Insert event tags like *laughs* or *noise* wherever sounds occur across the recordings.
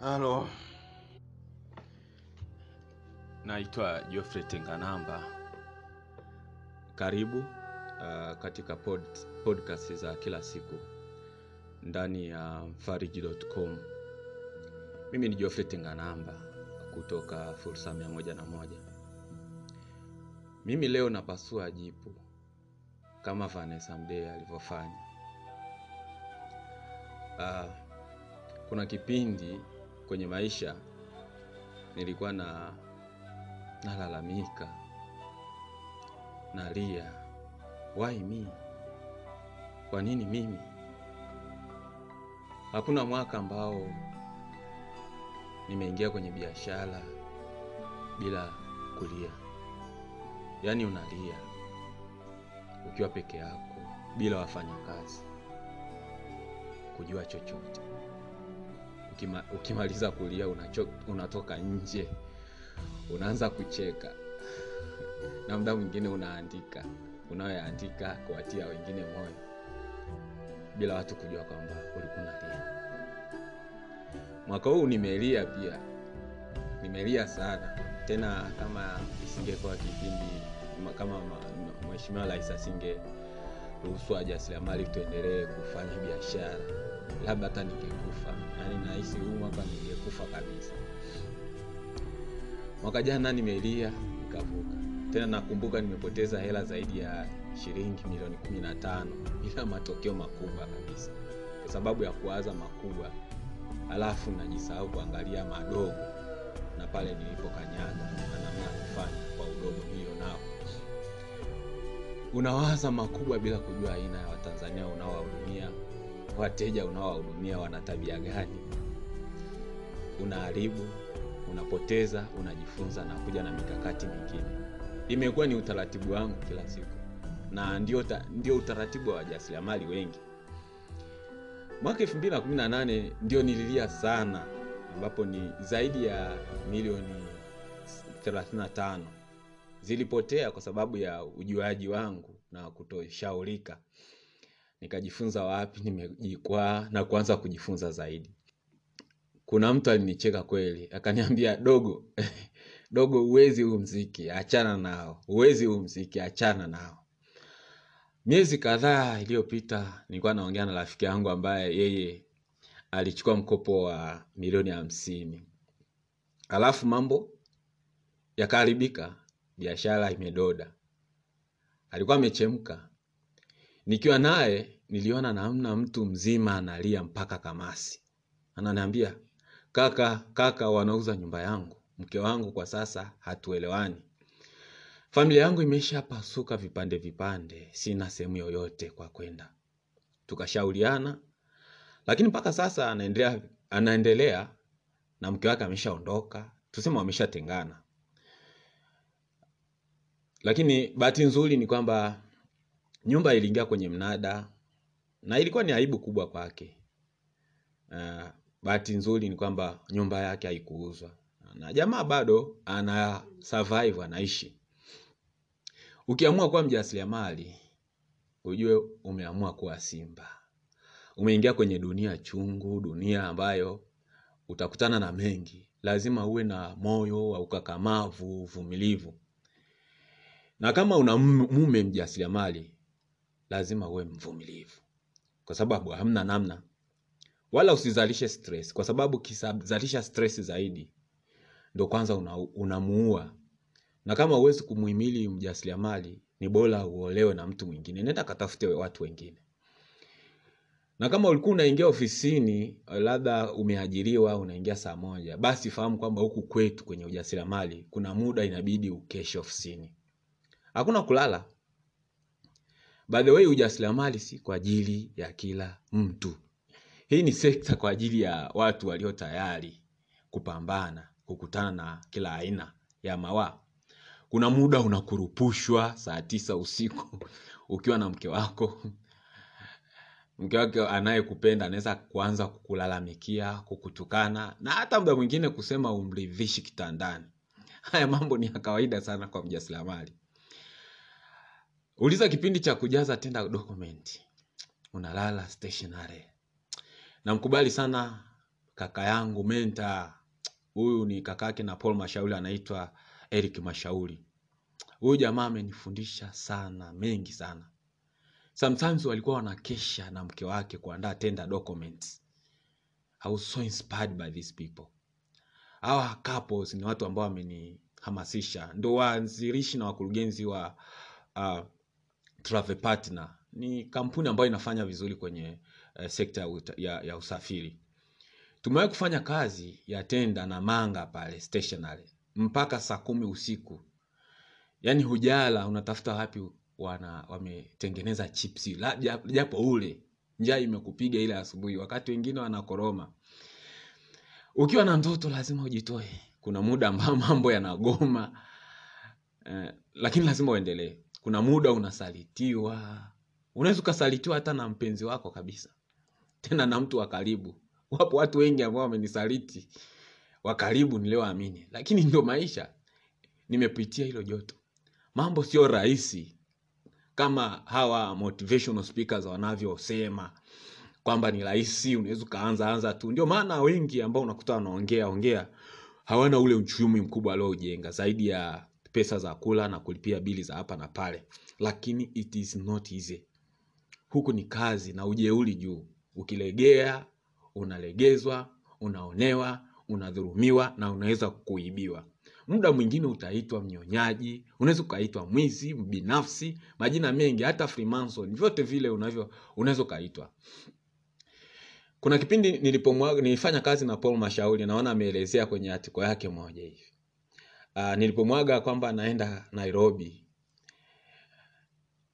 Halo, Naitwa Geoffrey Tenganamba. Karibu uh, katika pod, podcast za kila siku ndani ya Mfariji.com. Mimi ni Geoffrey Tenganamba kutoka Fursa mia moja na moja. Mimi leo napasua jipu kama Vanessa Mdee alivyofanya. Uh, kuna kipindi kwenye maisha nilikuwa na nalalamika, nalia, why me? Kwa nini mimi? Hakuna mwaka ambao nimeingia kwenye biashara bila kulia. Yaani unalia ukiwa peke yako bila wafanyakazi kujua chochote. Ukima, ukimaliza kulia unacho, unatoka nje unaanza kucheka na muda mwingine unaandika unayoandika kuwatia wengine moyo bila watu kujua kwamba ulikuwa unalia. Mwaka huu nimelia pia, nimelia sana tena. Kama isingekuwa kipindi kama ma- Mheshimiwa Rais asinge ruhusu wajasiriamali tuendelee kufanya biashara, labda hata ningekufa. Yaani nahisi huu mwaka ningekufa kabisa. Mwaka jana nimelia nikavuka. Tena nakumbuka nimepoteza hela zaidi ya shilingi milioni kumi na tano bila matokeo makubwa kabisa, kwa sababu ya kuwaza makubwa, halafu najisahau kuangalia madogo na pale nilipokanyaga na namna ya kufanya Unawaza makubwa bila kujua aina ya Watanzania unaowahudumia, wateja unaowahudumia wana tabia gani. Unaharibu, unapoteza, unajifunza na kuja na mikakati mingine. Imekuwa ni utaratibu wangu kila siku, na ndio, ndio utaratibu wa wajasiriamali wengi. Mwaka 2018 ndio nililia sana, ambapo ni zaidi ya milioni 35 zilipotea kwa sababu ya ujuaji wangu na kutoshaurika. Nikajifunza wapi nimejikwaa na kuanza kujifunza zaidi. Kuna mtu alinicheka kweli, akaniambia dogo, *laughs* dogo, huwezi huu mziki, achana nao, uwezi huu mziki, achana nao. Miezi kadhaa iliyopita nilikuwa naongea na rafiki yangu ambaye yeye alichukua mkopo wa milioni hamsini, alafu mambo yakaharibika, biashara imedoda, alikuwa amechemka. Nikiwa naye niliona namna mtu mzima analia mpaka kamasi, ananiambia kaka, kaka, wanauza nyumba yangu, mke wangu kwa sasa hatuelewani, familia yangu imeshapasuka vipande vipande, sina sehemu yoyote kwa kwenda. Tukashauriana, lakini mpaka sasa anaendelea, anaendelea na mke wake ameshaondoka, tuseme wameshatengana. Lakini bahati nzuri ni kwamba nyumba iliingia kwenye mnada na ilikuwa ni aibu kubwa kwake. Uh, bahati nzuri ni kwamba nyumba yake haikuuzwa na jamaa bado ana survive, anaishi. Ukiamua kuwa mjasiriamali, ujue umeamua kuwa simba. Umeingia kwenye dunia chungu, dunia ambayo utakutana na mengi. Lazima uwe na moyo wa ukakamavu, uvumilivu. Na kama una mume mjasiriamali, lazima uwe mvumilivu, kwa sababu hamna namna. Wala usizalishe stress, kwa sababu ukizalisha stress zaidi ndo kwanza una, unamuua. Na kama huwezi kumuhimili mjasiriamali, ni bora uolewe na mtu mwingine, nenda katafute watu wengine. Na kama ulikuwa unaingia ofisini, labda umeajiriwa, unaingia saa moja, basi fahamu kwamba huku kwetu kwenye ujasiriamali kuna muda inabidi ukeshe ofisini, hakuna kulala. By the way, ujasiriamali si kwa ajili ya kila mtu. Hii ni sekta kwa ajili ya watu walio tayari kupambana, kukutana na kila aina ya mawaa. Kuna muda unakurupushwa saa tisa usiku *laughs* ukiwa na mke wako. Mke wake anayekupenda anaweza kuanza kukulalamikia, kukutukana na hata muda mwingine kusema umridhishi kitandani. Haya mambo ni ya kawaida sana kwa mjasiriamali. Uliza kipindi cha kujaza tenda document, unalala stationary. Namkubali sana kaka yangu menta huyu ni kakake na paul mashauri anaitwa eric mashauri. Huyu jamaa amenifundisha sana mengi sana. Sometimes walikuwa wanakesha na mke wake kuandaa tender documents. I was so inspired by these people. Hawa couples ni watu ambao wamenihamasisha. Ndo waanzilishi na wakurugenzi wa uh, travel partner ni kampuni ambayo inafanya vizuri kwenye uh, sekta ya, ya, usafiri. Tumewahi kufanya kazi ya tenda na manga pale stationary mpaka saa kumi usiku. Yaani hujala unatafuta wapi wana wametengeneza chipsi. Japo ule njaa imekupiga ile asubuhi wakati wengine wanakoroma. Ukiwa na ndoto lazima ujitoe. Kuna muda ambao *laughs* mambo yanagoma eh, lakini lazima uendelee kuna muda unasalitiwa. Unaweza ukasalitiwa hata na mpenzi wako kabisa. Tena na mtu wa karibu. Wapo watu wengi ambao wamenisaliti. Wa karibu nilioamini lakini ndio maisha. Nimepitia hilo joto. Mambo sio rahisi. Kama hawa motivational speakers wanavyosema. Kwamba ni rahisi unaweza ukaanza anza tu. Ndio maana wengi ambao unakuta wanaongea ongea hawana ule uchumi mkubwa aliojenga zaidi ya pesa za kula na kulipia bili za hapa na pale. Lakini it is not easy. Huku ni kazi na ujeuri juu. Ukilegea unalegezwa unaonewa unadhurumiwa na unaweza kuibiwa muda mwingine utaitwa mnyonyaji unaweza ukaitwa mwizi mbinafsi majina mengi hata freemason vyote vile unavyo unaweza ukaitwa. Kuna kipindi nilipomwaga nilifanya kazi na paul mashauri naona ameelezea kwenye atiko yake moja hivi uh, nilipomwaga kwamba naenda nairobi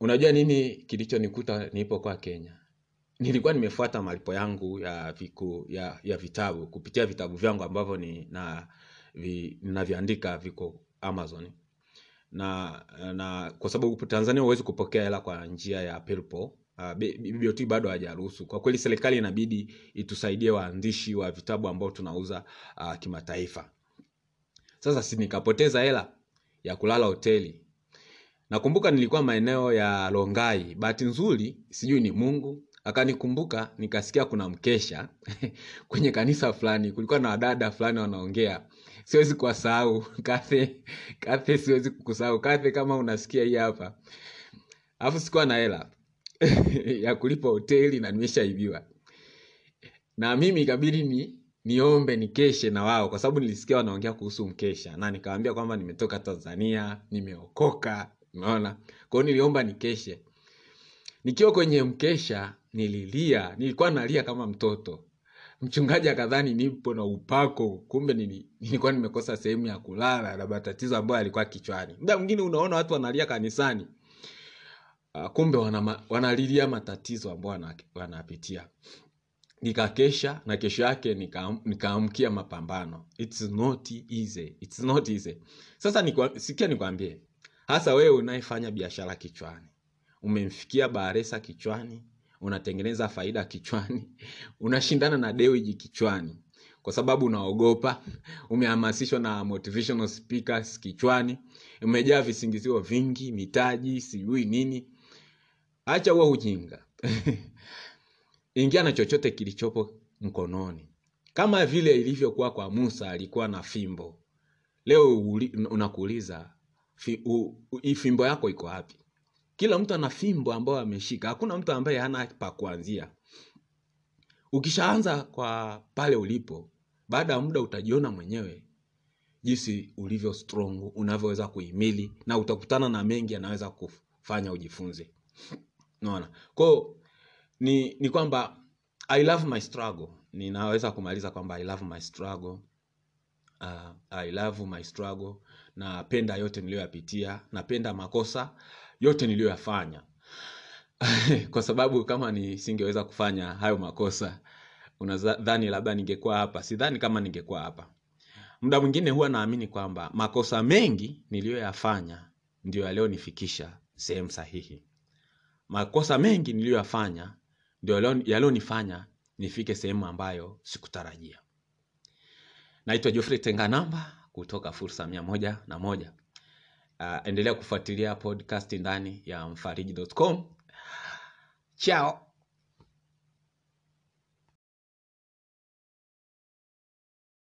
unajua nini kilichonikuta nilipokuwa kenya nilikuwa nimefuata malipo yangu ya viku, ya, ya vitabu kupitia vitabu vyangu ambavyo ni na vi, viko amazon na na kwa sababu tanzania huwezi kupokea hela kwa njia ya pelpo uh, bado hajaruhusu. Kwa kweli serikali inabidi itusaidie waandishi wa vitabu ambao tunauza uh, kimataifa. Sasa si nikapoteza hela ya kulala hoteli. Nakumbuka nilikuwa maeneo ya Longai, bahati nzuri sijui ni Mungu. Akanikumbuka, nikasikia kuna mkesha *laughs* kwenye kanisa fulani, kulikuwa na wadada fulani wanaongea. Siwezi kuwasahau. *laughs* Kathe, Kathe, siwezi kukusahau. Kathe, kama unasikia hii hapa. Alafu sikuwa na hela *laughs* ya kulipa hoteli na nimeshaibiwa, na mimi ikabidi ni niombe nikeshe na wao, kwa sababu nilisikia wanaongea kuhusu mkesha, na nikawambia kwamba nimetoka Tanzania, nimeokoka. Unaona, kwao niliomba nikeshe. Nikiwa kwenye mkesha nililia, nilikuwa nalia kama mtoto mchungaji akadhani nipo na upako kumbe nili, nilikuwa nimekosa sehemu ya kulala na matatizo ambayo yalikuwa kichwani muda mwingine unaona watu wanalia kanisani uh, kumbe wanama, wanalilia matatizo ambayo wanapitia nikakesha na kesho yake nika- nikaamkia mapambano. It's not easy. It's not easy. sasa nikwa, sikia nikwambie. Hasa wewe unayefanya biashara kichwani. Umemfikia baresa kichwani unatengeneza faida kichwani *laughs* unashindana na dewiji kichwani. Kwa sababu unaogopa *laughs* umehamasishwa na motivational speakers kichwani umejaa visingizio vingi mitaji sijui nini. Acha huwa ujinga *laughs* ingia na chochote kilichopo mkononi. Kama vile ilivyokuwa kwa musa alikuwa na fimbo. Leo unakuuliza hii fimbo yako iko wapi? Kila mtu ana fimbo ambayo ameshika. Hakuna mtu ambaye hana pa kuanzia. Ukishaanza kwa pale ulipo baada ya muda utajiona mwenyewe jinsi ulivyo strong unavyoweza kuhimili na utakutana na mengi yanaweza kufanya ujifunze. Unaona? Kwao ni, ni kwamba i love my struggle. Ninaweza kumaliza kwamba i love my struggle. Uh, I love my struggle. Napenda yote niliyoyapitia. Napenda makosa yote niliyoyafanya. *laughs* Kwa sababu kama nisingeweza kufanya hayo makosa unadhani labda ningekuwa hapa? Sidhani kama ningekuwa hapa. Muda mwingine huwa naamini kwamba makosa mengi niliyoyafanya ndio yaliyonifikisha sehemu sahihi. Makosa mengi niliyoyafanya ndio yalionifanya nifike sehemu ambayo sikutarajia naitwa Geoffrey Tenganamba kutoka Fursa mia moja na moja. Uh, endelea kufuatilia podcast ndani ya mfariji.com. Chao.